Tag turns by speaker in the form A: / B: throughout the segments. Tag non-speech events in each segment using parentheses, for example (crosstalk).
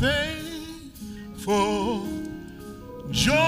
A: faithful
B: joy.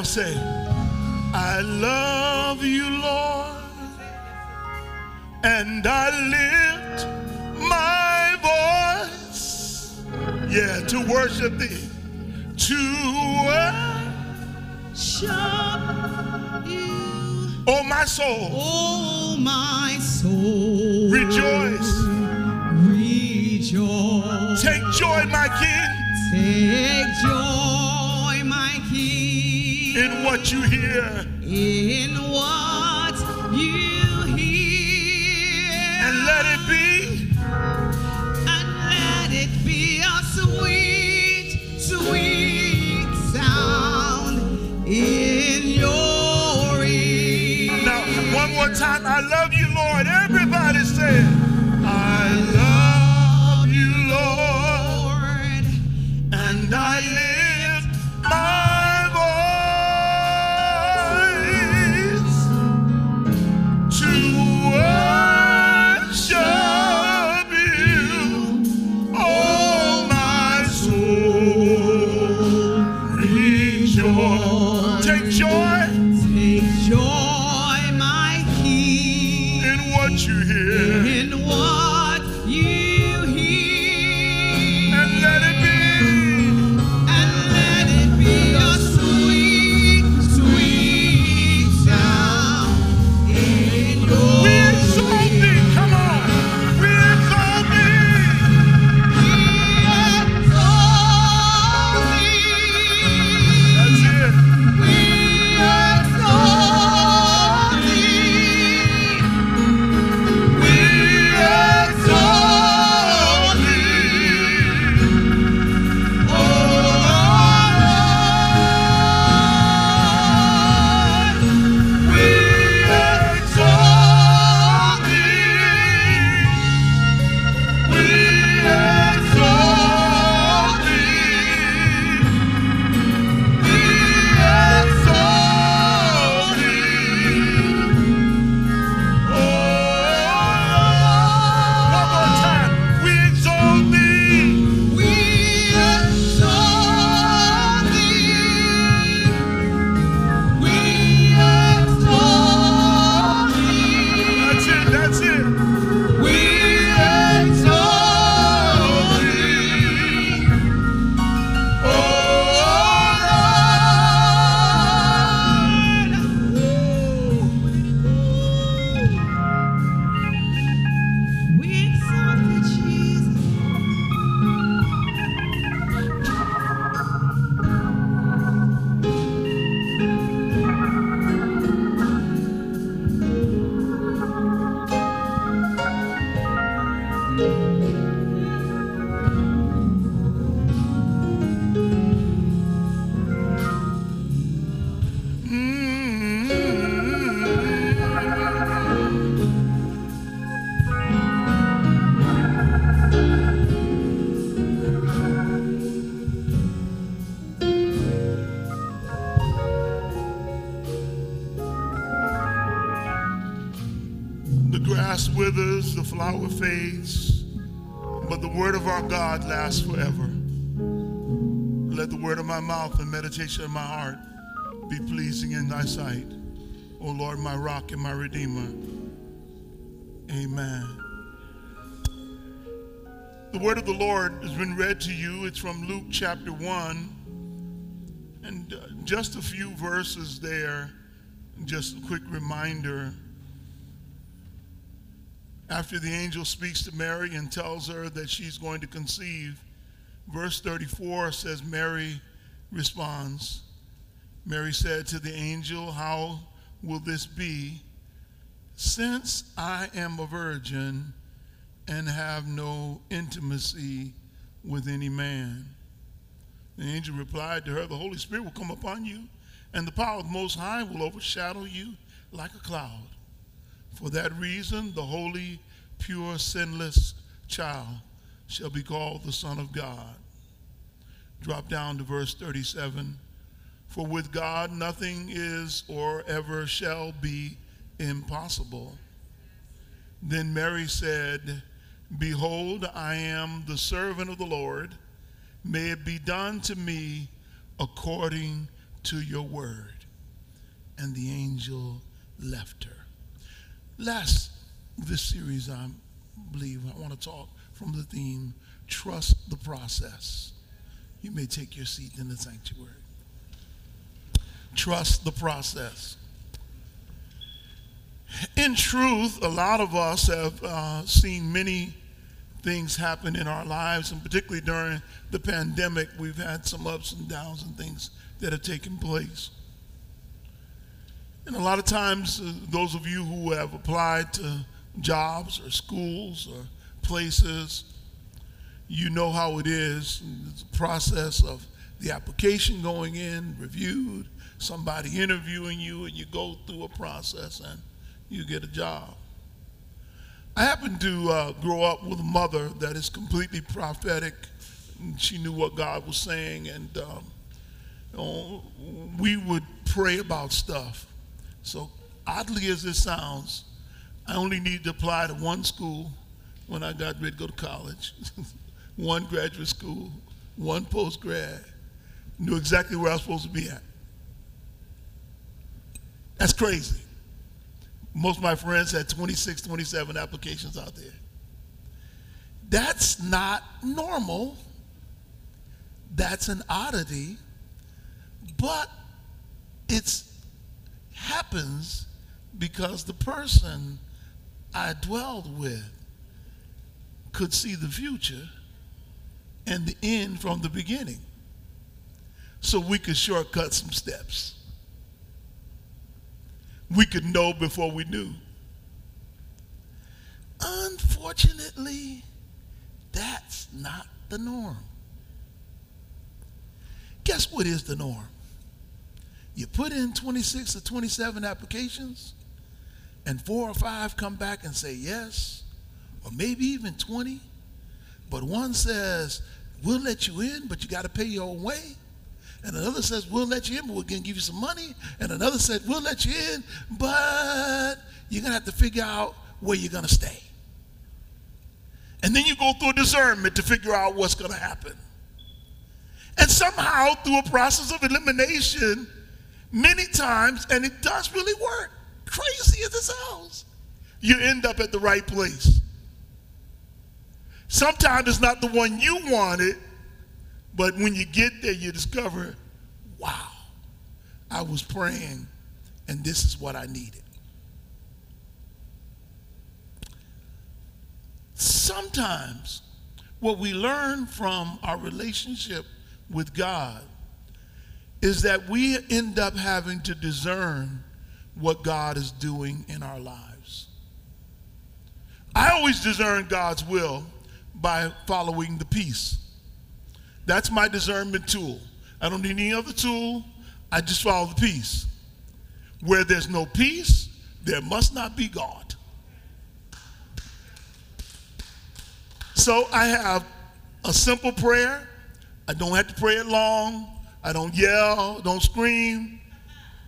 A: now say, I love you, Lord, and I lift my voice, yeah, to worship thee, to worship
B: you.
A: Oh, my soul.
B: Oh, my soul.
A: Rejoice.
B: Rejoice.
A: Take joy, my King.
B: Take joy
A: in what you hear.
B: In what you hear.
A: And let it be. Flower fades, but the word of our God lasts forever. Let the word of my mouth and meditation of my heart be pleasing in thy sight. O Lord, my rock and my redeemer. Amen. The word of the Lord has been read to you. It's from Luke chapter 1. And uh, just a few verses there, just a quick reminder. After the angel speaks to Mary and tells her that she's going to conceive, verse 34 says, Mary responds, Mary said to the angel, How will this be? Since I am a virgin and have no intimacy with any man. The angel replied to her, The Holy Spirit will come upon you, and the power of the Most High will overshadow you like a cloud. For that reason, the holy, pure, sinless child shall be called the Son of God. Drop down to verse 37. For with God nothing is or ever shall be impossible. Then Mary said, Behold, I am the servant of the Lord. May it be done to me according to your word. And the angel left her. Last this series, I believe, I want to talk from the theme Trust the Process. You may take your seat in the sanctuary. Trust the process. In truth, a lot of us have uh, seen many things happen in our lives, and particularly during the pandemic, we've had some ups and downs and things that have taken place. And a lot of times, uh, those of you who have applied to jobs or schools or places, you know how it is. It's a process of the application going in, reviewed, somebody interviewing you, and you go through a process and you get a job. I happened to uh, grow up with a mother that is completely prophetic. She knew what God was saying, and um, you know, we would pray about stuff. So, oddly as this sounds, I only needed to apply to one school when I got ready to go to college, (laughs) one graduate school, one post grad. Knew exactly where I was supposed to be at. That's crazy. Most of my friends had 26, 27 applications out there. That's not normal. That's an oddity. But it happens because the person I dwelled with could see the future and the end from the beginning. So we could shortcut some steps we could know before we knew. Unfortunately, that's not the norm. Guess what is the norm? You put in 26 or 27 applications, and four or five come back and say yes, or maybe even 20, but one says, We'll let you in, but you got to pay your own way. And another says, We'll let you in, but we're going to give you some money. And another said, We'll let you in, but you're going to have to figure out where you're going to stay. And then you go through a discernment to figure out what's going to happen. And somehow, through a process of elimination, many times, and it does really work, crazy as it sounds, you end up at the right place. Sometimes it's not the one you wanted, but when you get there, you discover, wow, I was praying and this is what I needed. Sometimes what we learn from our relationship with God is that we end up having to discern what God is doing in our lives. I always discern God's will by following the peace. That's my discernment tool. I don't need any other tool. I just follow the peace. Where there's no peace, there must not be God. So I have a simple prayer. I don't have to pray it long. I don't yell, don't scream.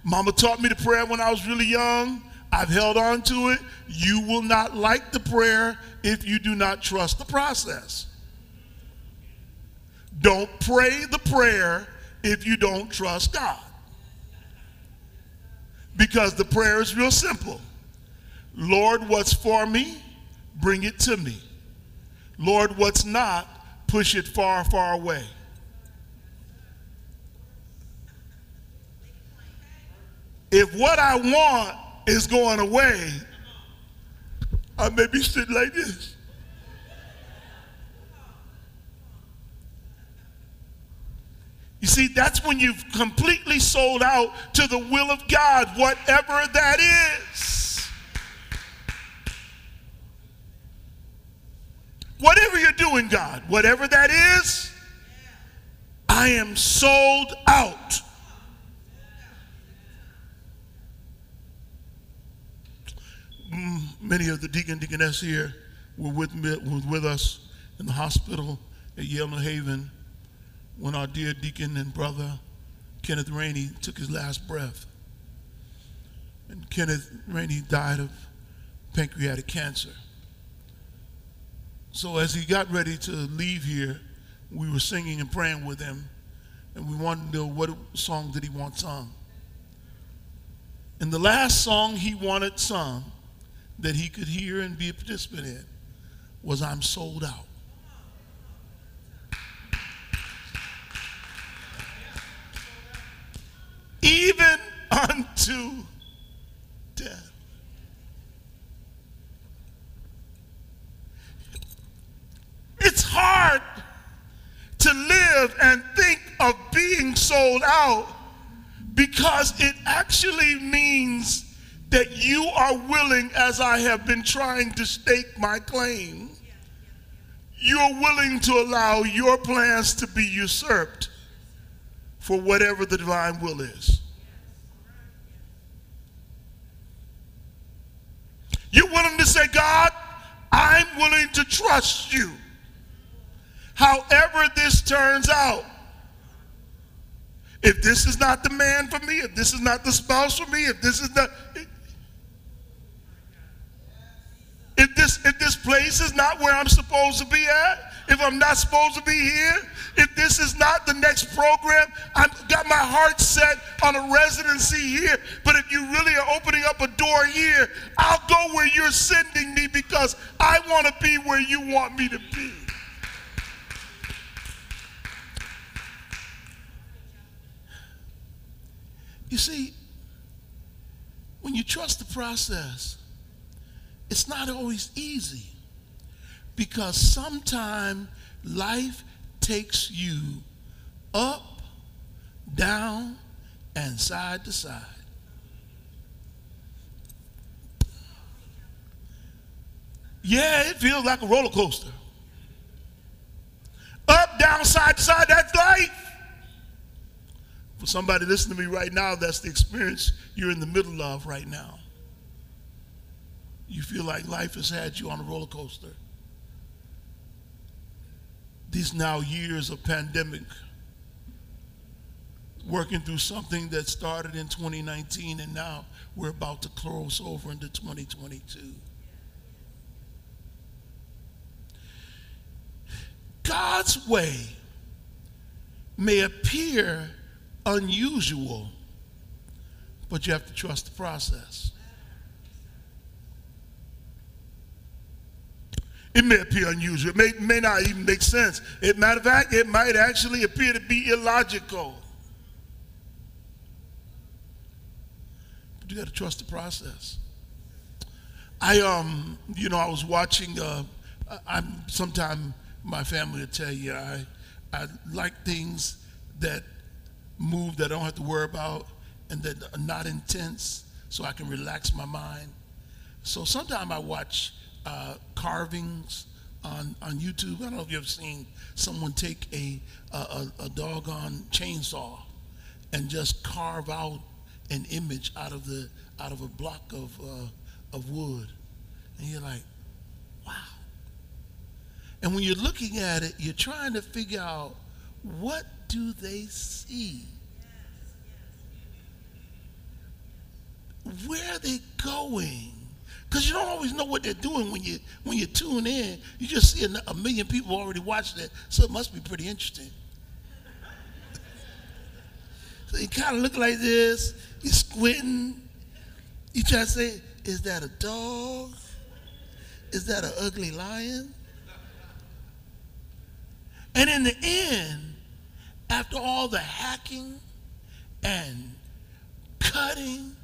A: Mama taught me to pray when I was really young. I've held on to it. You will not like the prayer if you do not trust the process. Don't pray the prayer if you don't trust God. Because the prayer is real simple Lord, what's for me, bring it to me. Lord, what's not, push it far, far away. If what I want is going away, I may be sitting like this. You see, that's when you've completely sold out to the will of God, whatever that is. Whatever you're doing, God, whatever that is, I am sold out. Mm, many of the deacon deaconess here were with, me, were with us in the hospital at Yale New Haven when our dear deacon and brother Kenneth Rainey took his last breath. And Kenneth Rainey died of pancreatic cancer. So as he got ready to leave here, we were singing and praying with him, and we wanted to know what song did he want sung. And the last song he wanted sung that he could hear and be a participant in was I'm Sold Out. Even unto death. It's hard to live and think of being sold out because it actually means that you are willing, as I have been trying to stake my claim, you're willing to allow your plans to be usurped for whatever the divine will is. You're willing to say, God, I'm willing to trust you. However, this turns out. If this is not the man for me, if this is not the spouse for me, if this is not, if this if this place is not where I'm supposed to be at, if I'm not supposed to be here, if this is not the next program, I've got my heart set on a residency here. But if you really are opening up a door here, I'll go where you're sending me because I want to be where you want me to be. You see, when you trust the process, it's not always easy because sometimes life takes you up, down, and side to side. Yeah, it feels like a roller coaster. Up, down, side to side, that's life. For somebody listening to me right now, that's the experience you're in the middle of right now. You feel like life has had you on a roller coaster. These now years of pandemic, working through something that started in 2019 and now we're about to close over into 2022. God's way may appear unusual, but you have to trust the process. It may appear unusual. It may, may not even make sense. It matter of fact, it might actually appear to be illogical. But you got to trust the process. I um, you know, I was watching. Uh, I, am sometime my family will tell you I, I like things that move that I don't have to worry about and that are not intense, so I can relax my mind. So sometimes I watch uh, carvings on, on YouTube. I don't know if you've seen someone take a, a, a doggone chainsaw and just carve out an image out of the out of a block of uh, of wood, and you're like, wow. And when you're looking at it, you're trying to figure out what do they see. where are they going? Because you don't always know what they're doing when you when you tune in. You just see a, million people already watching it, so it must be pretty interesting. (laughs) so you kind of look like this. You're squinting. You try to say, "Is that a dog? Is that an ugly lion?" And in the end, after all the hacking and cutting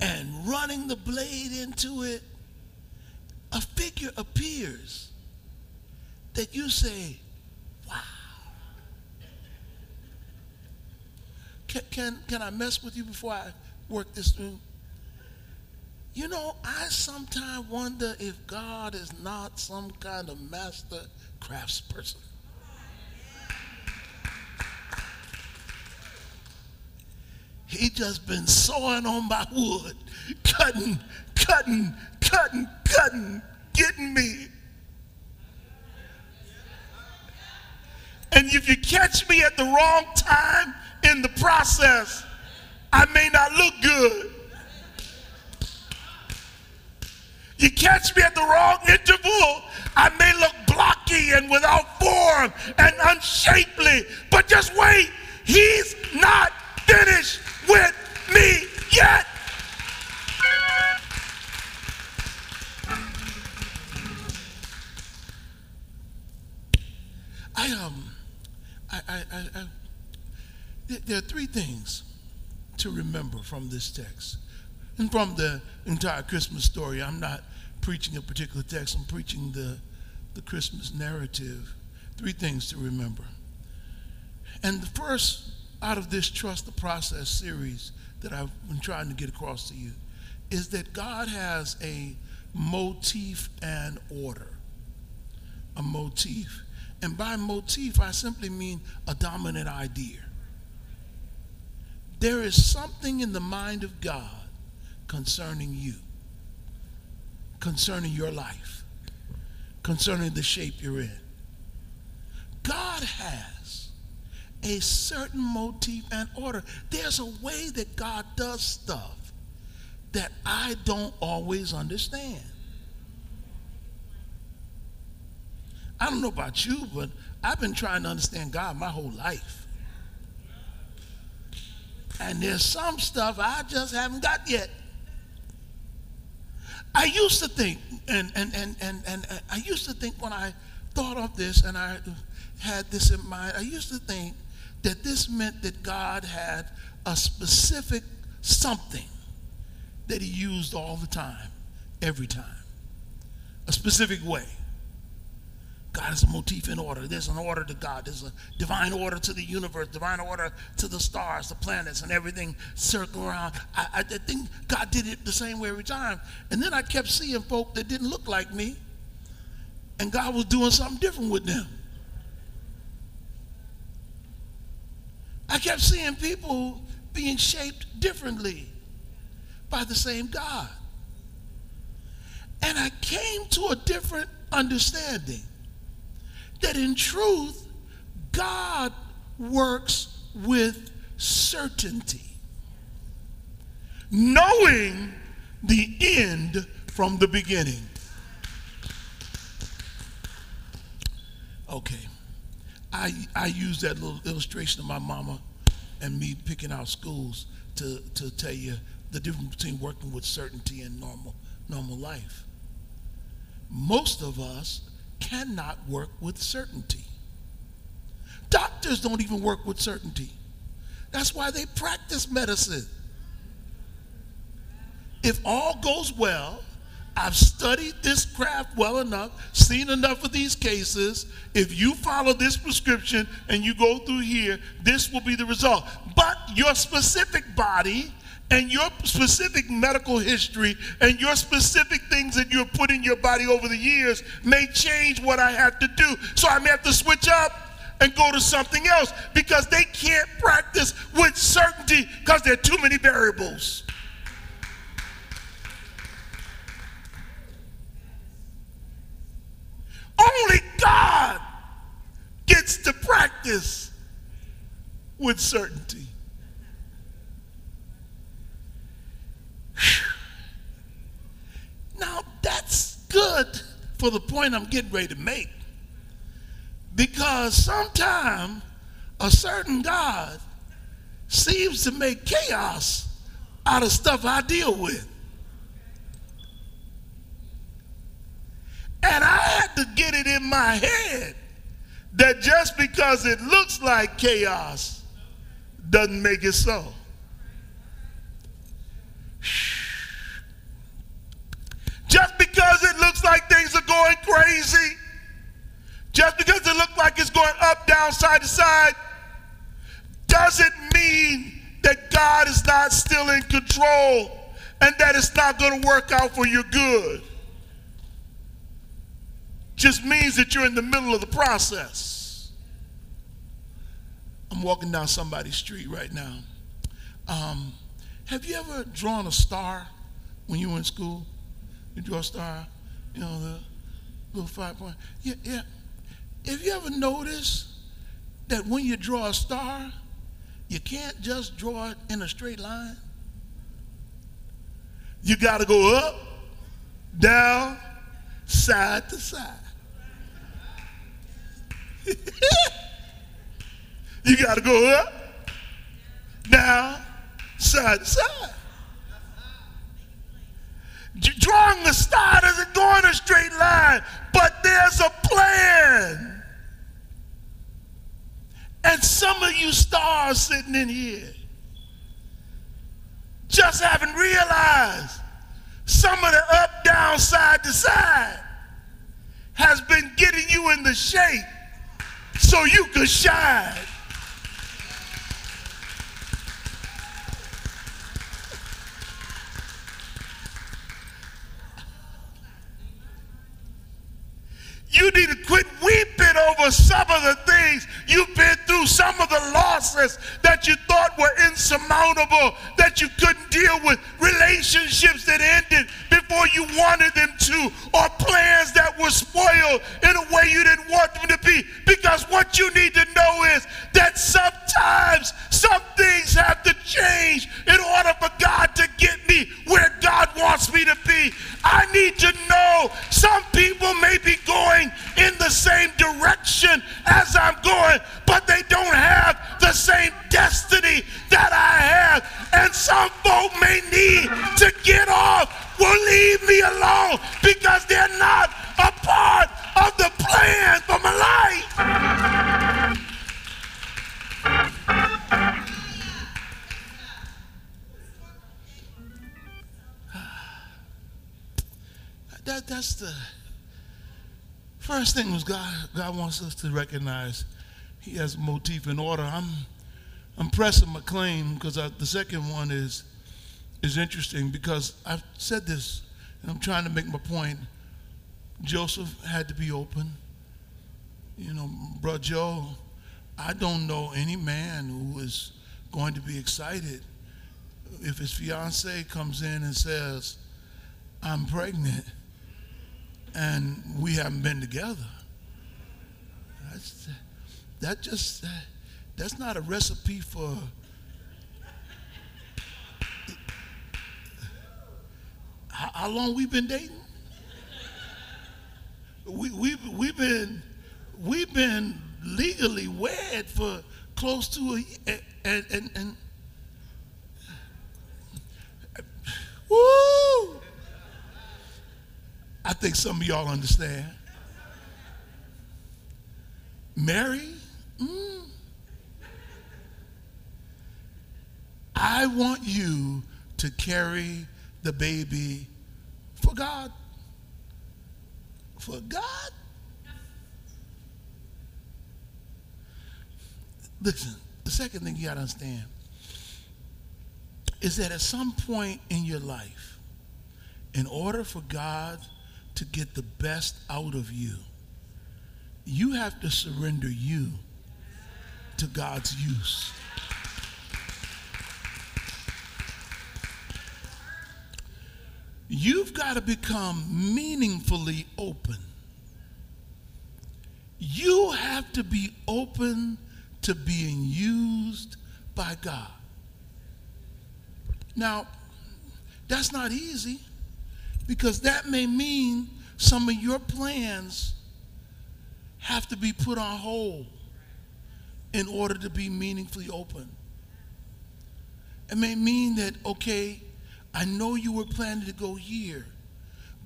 A: and running the blade into it, a figure appears that you say, wow. Can, can, can I mess with you before I work this through? You know, I sometimes wonder if God is not some kind of master craftsperson. He just been sawing on my wood, cutting, cutting, cutting, cutting, getting me. And if you catch me at the wrong time in the process, I may not look good. You catch me at the wrong interval, I may look blocky and without form and unshapely. But just wait, he's not finished with me yet. I um, I, I, I, I there are three things to remember from this text and from the entire Christmas story. I'm not preaching a particular text. I'm preaching the the Christmas narrative. Three things to remember. And the first out of this Trust the Process series that I've been trying to get across to you is that God has a motif and order. A motif. And by motif, I simply mean a dominant idea. There is something in the mind of God concerning you, concerning your life, concerning the shape you're in. God has a certain motif and order. There's a way that God does stuff that I don't always understand. I don't know about you, but I've been trying to understand God my whole life. And there's some stuff I just haven't got yet. I used to think, and, and, and, and, and I used to think when I thought of this and I had this in mind, I used to think that this meant that God had a specific something that he used all the time, every time, a specific way. God is a motif in order. There's an order to God. There's a divine order to the universe, divine order to the stars, the planets, and everything circle around. I, I think God did it the same way every time. And then I kept seeing folk that didn't look like me, and God was doing something different with them. I kept seeing people being shaped differently by the same God. And I came to a different understanding that in truth, God works with certainty, knowing the end from the beginning. Okay. I, I use that little illustration of my mama and me picking out schools to, to tell you the difference between working with certainty and normal, normal life. Most of us cannot work with certainty. Doctors don't even work with certainty. That's why they practice medicine. If all goes well, I've studied this craft well enough, seen enough of these cases. If you follow this prescription and you go through here, this will be the result. But your specific body and your specific medical history and your specific things that you've put in your body over the years may change what I have to do. So I may have to switch up and go to something else because they can't practice with certainty because there are too many variables. Only God gets to practice with certainty. Now, that's good for the point I'm getting ready to make. Because sometimes a certain God seems to make chaos out of stuff I deal with. And I had to get it in my head that just because it looks like chaos doesn't make it so. (sighs) Just because it looks like things are going crazy, just because it looks like it's going up, down, side to side, doesn't mean that God is not still in control and that it's not going to work out for your good. Just means that you're in the middle of the process. I'm walking down somebody's street right now. Um, have you ever drawn a star when you were in school? You draw a star, you know, the little five point. Yeah, yeah. Have you ever noticed that when you draw a star, you can't just draw it in a straight line? You got to go up, down, side to side. (laughs) you got to go up, down, side to side. Drawing a star doesn't go in a straight line, but there's a plan. And some of you stars sitting in here just haven't realized some of the up, down, side to side has been getting you in the shape so you could shine. You need to quit over some of the things you've been through, some of the losses that you thought were insurmountable, that you couldn't deal with, relationships that ended before you wanted them to, or plans that were spoiled in a way you didn't want them to be. Because what you need to know is that sometimes some wants us to recognize he has motif in order. I'm, I'm pressing my claim because the second one is, is interesting because I've said this and I'm trying to make my point. Joseph had to be open. You know, bro Joe, I don't know any man who is going to be excited if his fiance comes in and says, I'm pregnant and we haven't been together. That's, that just, that's not a recipe for. How, how long we've been dating? We, we've, we've been we've been legally wed for close to a and, and, and woo I think some of y'all understand. Mary, mm, I want you to carry the baby for God. For God? Listen, the second thing you got to understand is that at some point in your life, in order for God to get the best out of you, you have to surrender you to God's use. You've got to become meaningfully open. You have to be open to being used by God. Now, that's not easy because that may mean some of your plans have to be put on hold in order to be meaningfully open. It may mean that, okay, I know you were planning to go here,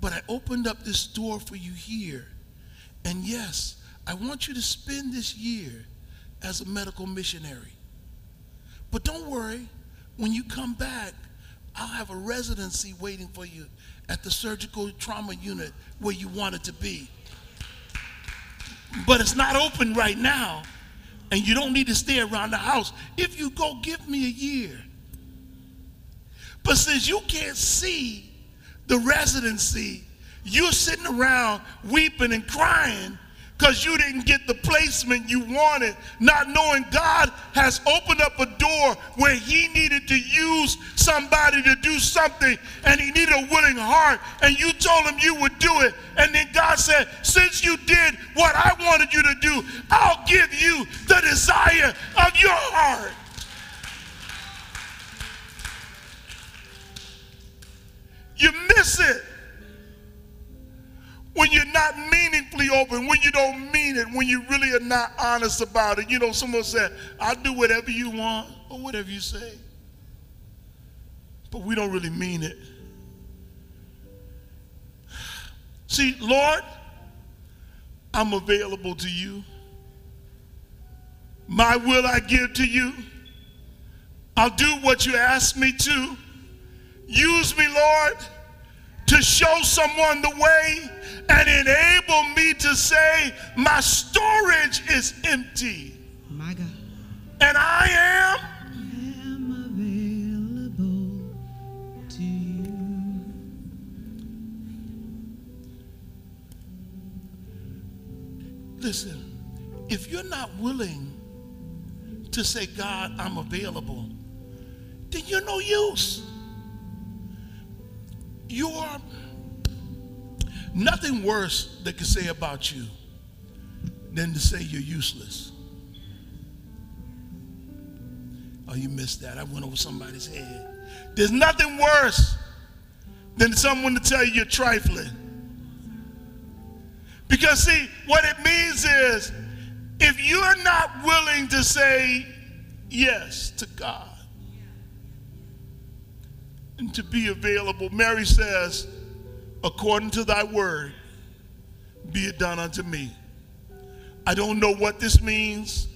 A: but I opened up this door for you here. And yes, I want you to spend this year as a medical missionary. But don't worry, when you come back, I'll have a residency waiting for you at the surgical trauma unit where you wanted to be. But it's not open right now, and you don't need to stay around the house. If you go, give me a year. But since you can't see the residency, you're sitting around weeping and crying because you didn't get the placement you wanted, not knowing God has opened up a door where He needed to use somebody to do something and He needed a willing heart, and you told Him you would do it. And then God said, Since you did what I wanted you to do, I'll give you the desire of your heart. You miss it when you're not meaningfully open, when you don't mean it, when you really are not honest about it. You know, someone said, I'll do whatever you want or whatever you say. But we don't really mean it. See, Lord, I'm available to you. My will I give to you. I'll do what you ask me to. Use me, Lord, to show someone the way and enable me to say, My storage is empty.
B: My God.
A: And I am.
B: am available to you.
A: Listen, if you're not willing to say, God, I'm available, then you're no use. You're nothing worse they can say about you than to say you're useless. Oh, you missed that. I went over somebody's head. There's nothing worse than someone to tell you you're trifling. Because, see, what it means is if you're not willing to say yes to God and to be available, Mary says, according to thy word, be it done unto me. I don't know what this means.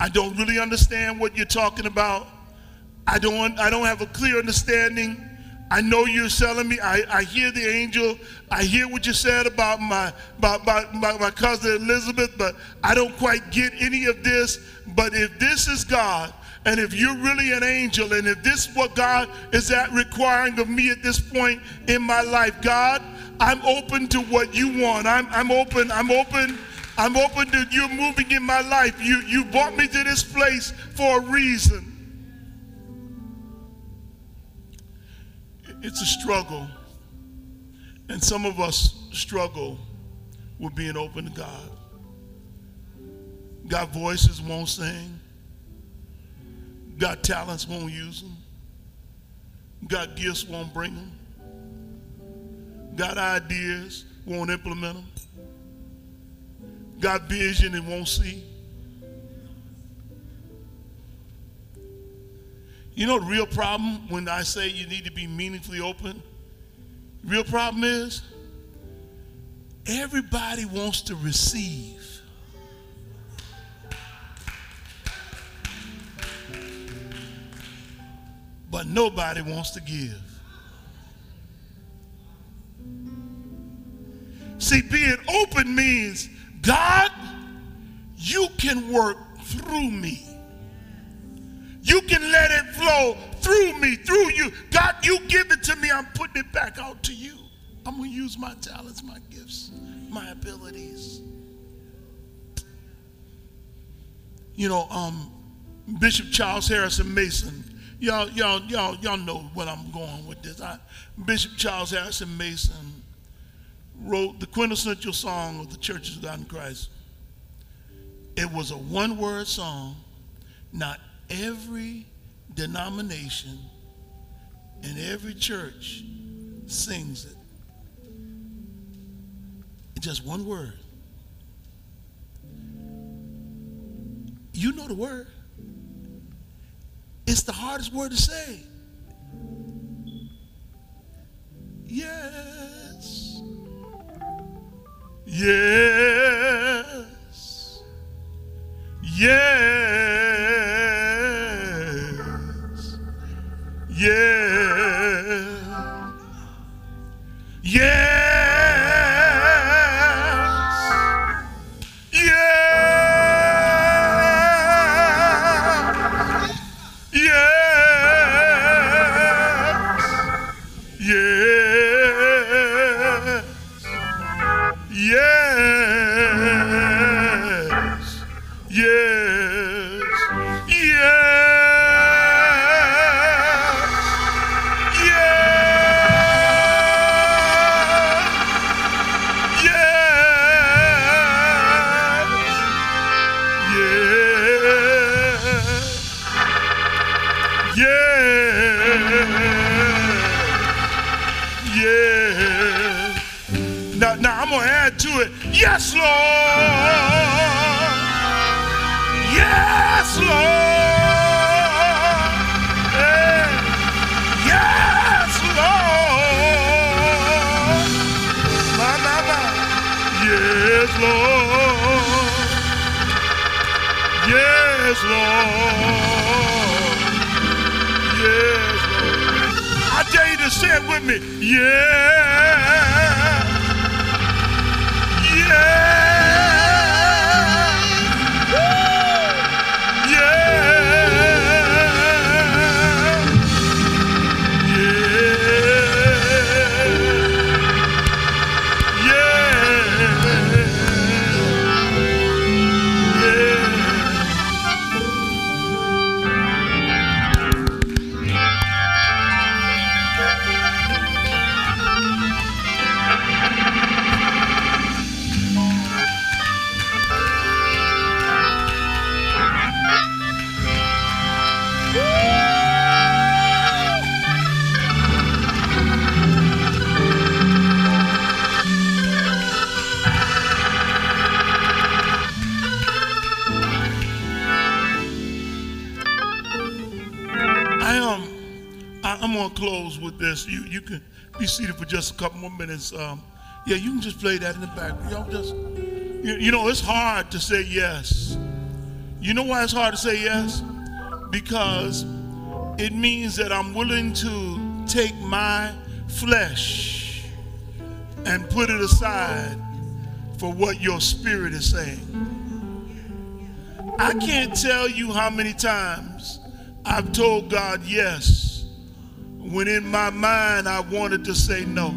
A: I don't really understand what you're talking about. I don't, I don't have a clear understanding. I know you're telling me. I, I hear the angel. I hear what you said about my, about, about, about my cousin Elizabeth, but I don't quite get any of this. But if this is God, and if you're really an angel, and if this is what God is at requiring of me at this point in my life, God, I'm open to what you want. I'm, I'm open. I'm open. I'm open to you moving in my life. You, you brought me to this place for a reason. It's a struggle. And some of us struggle with being open to God. God voices, won't sing. Got talents, won't use them. Got gifts, won't bring them. Got ideas, won't implement them. Got vision and won't see. You know the real problem when I say you need to be meaningfully open? Real problem is everybody wants to receive. But nobody wants to give. See, being open means God, you can work through me. You can let it flow through me, through you. God, you give it to me, I'm putting it back out to you. I'm going to use my talents, my gifts, my abilities. You know, um, Bishop Charles Harrison Mason, y'all, y'all, y'all, y'all know what I'm going with this. I, Bishop Charles Harrison Mason wrote the quintessential song of the Churches of God in Christ. It was a one word song. Not every denomination and every church sings it. just one word. You know the word. It's the hardest word to say. Yes. Yes. Yes. Yes. Yes. Seated for just a couple more minutes. Um, yeah, you can just play that in the back. Y'all just. You, you know, it's hard to say yes. You know why it's hard to say yes? Because it means that I'm willing to take my flesh and put it aside for what your spirit is saying. I can't tell you how many times I've told God yes when in my mind I wanted to say no.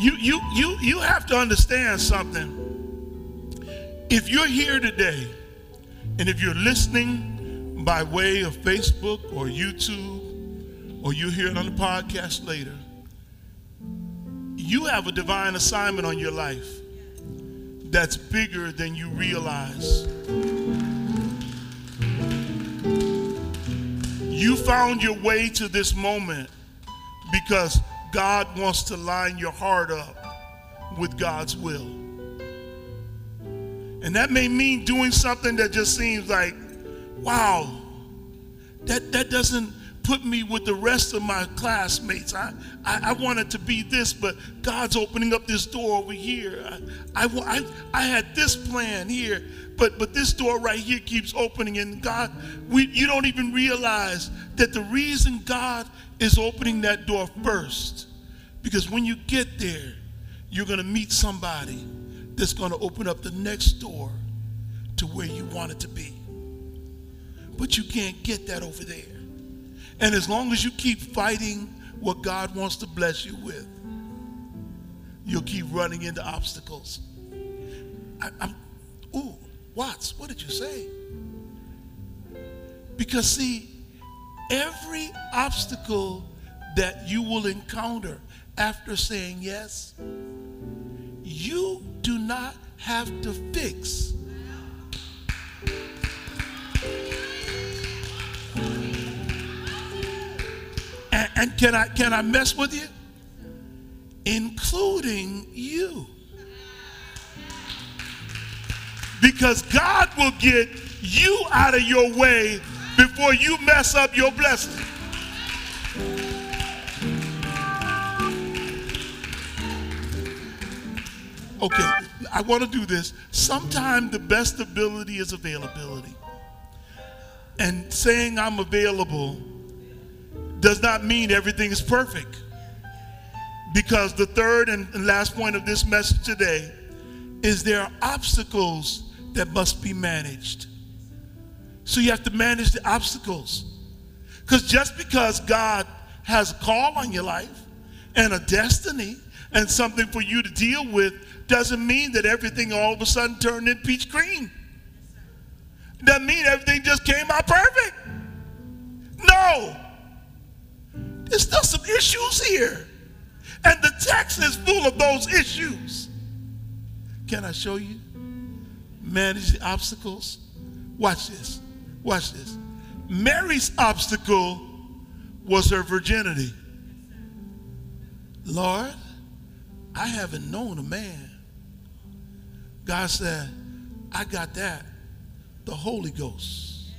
A: You, you, you, you have to understand something. If you're here today, and if you're listening by way of Facebook or YouTube, or you hear it on the podcast later, you have a divine assignment on your life that's bigger than you realize. You found your way to this moment because God wants to line your heart up with God's will. And that may mean doing something that just seems like, wow, that, that doesn't put me with the rest of my classmates. I, I, I wanted to be this, but God's opening up this door over here. I, I, I, I had this plan here, but, but this door right here keeps opening. And God, we, you don't even realize that the reason God is opening that door first, because when you get there, you're going to meet somebody that's going to open up the next door to where you want it to be. But you can't get that over there. And as long as you keep fighting what God wants to bless you with, you'll keep running into obstacles. I, I'm, ooh, Watts, what did you say? Because, see, every obstacle that you will encounter after saying yes, you do not have to fix. And can I can I mess with you? Including you. Because God will get you out of your way before you mess up your blessing. Okay, I want to do this. Sometimes the best ability is availability. And saying I'm available does not mean everything is perfect. Because the third and last point of this message today is there are obstacles that must be managed. So you have to manage the obstacles. Because just because God has a call on your life and a destiny and something for you to deal with doesn't mean that everything all of a sudden turned in peach green. Doesn't mean everything just came out perfect. No. There's still some issues here. And the text is full of those issues. Can I show you? Manage the obstacles. Watch this. Watch this. Mary's obstacle was her virginity. Lord, I haven't known a man. God said, I got that. The Holy Ghost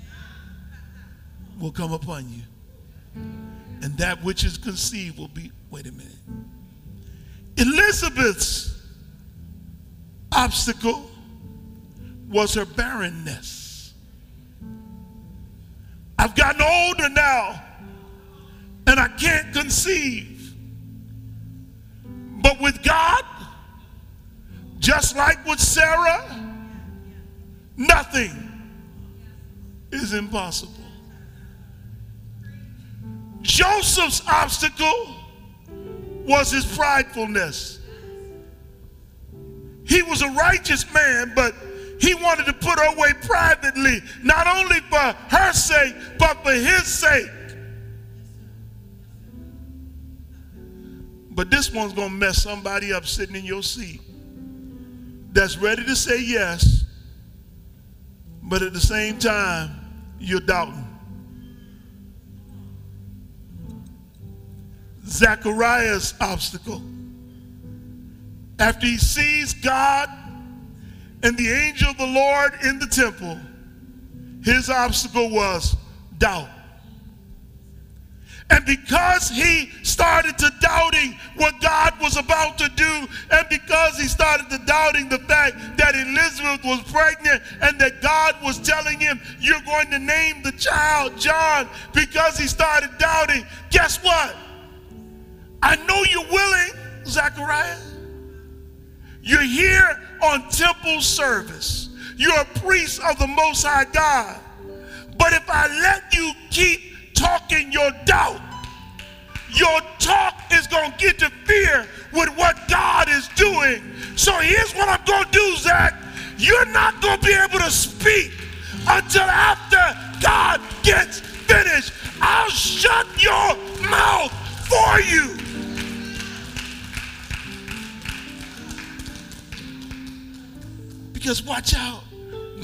A: will come upon you. And that which is conceived will be, wait a minute. Elizabeth's obstacle was her barrenness. I've gotten older now and I can't conceive. But with God, just like with Sarah, nothing is impossible. Joseph's obstacle was his pridefulness. He was a righteous man, but he wanted to put her away privately, not only for her sake, but for his sake. But this one's going to mess somebody up sitting in your seat that's ready to say yes, but at the same time, you're doubting. Zachariah's obstacle. After he sees God and the angel of the Lord in the temple, his obstacle was doubt. And because he started to doubting what God was about to do, and because he started to doubting the fact that Elizabeth was pregnant and that God was telling him, You're going to name the child John, because he started doubting, guess what? I know you're willing, Zachariah. You're here on temple service. You're a priest of the Most High God. But if I let you keep talking your doubt, your talk is going to interfere with what God is doing. So here's what I'm going to do, Zach. You're not going to be able to speak until after God gets finished. I'll shut your mouth for you. Because watch out.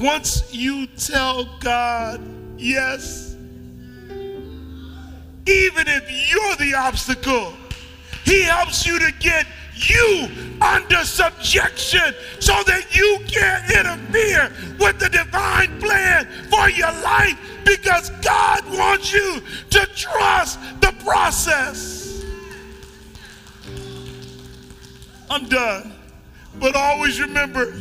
A: Once you tell God yes, even if you're the obstacle, He helps you to get you under subjection so that you can't interfere with the divine plan for your life because God wants you to trust the process. I'm done. But always remember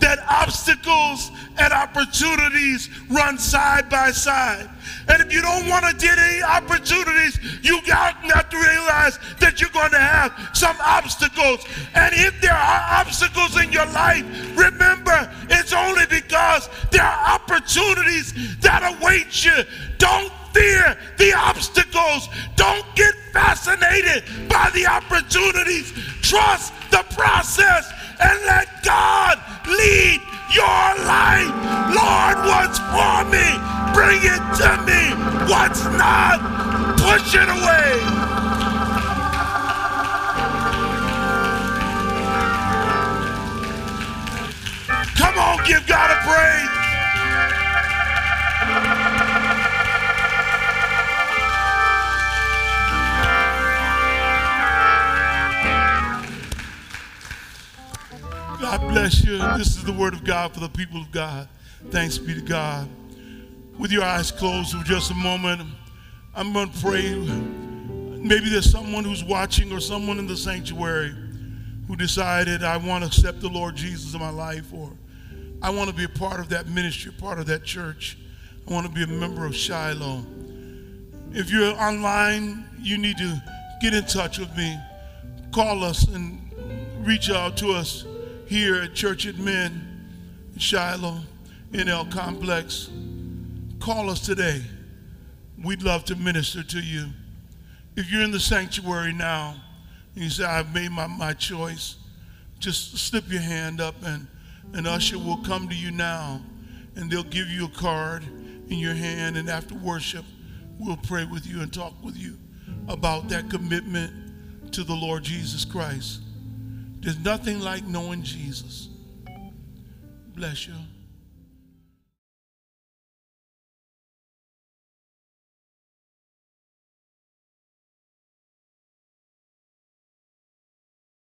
A: that obstacles and opportunities run side by side. And if you don't want to get any opportunities, you got to realize that you're going to have some obstacles. And if there are obstacles in your life, remember it's only because there are opportunities that await you. Don't fear the obstacles. Don't get fascinated by the opportunities. Trust the process and let God lead your life. Lord, what's for me, bring it to me. What's not, push it away. Come on, give God a praise. Is the word of God for the people of God. Thanks be to God. With your eyes closed for just a moment, I'm going to pray. Maybe there's someone who's watching or someone in the sanctuary who decided, I want to accept the Lord Jesus in my life, or I want to be a part of that ministry, part of that church. I want to be a member of Shiloh. If you're online, you need to get in touch with me. Call us and reach out to us here at Church at Men, Shiloh, NL Complex. Call us today. We'd love to minister to you. If you're in the sanctuary now, and you say, I've made my, my choice, just slip your hand up and an usher will come to you now and they'll give you a card in your hand. And after worship, we'll pray with you and talk with you about that commitment to the Lord Jesus Christ. There's nothing like knowing Jesus. Bless you.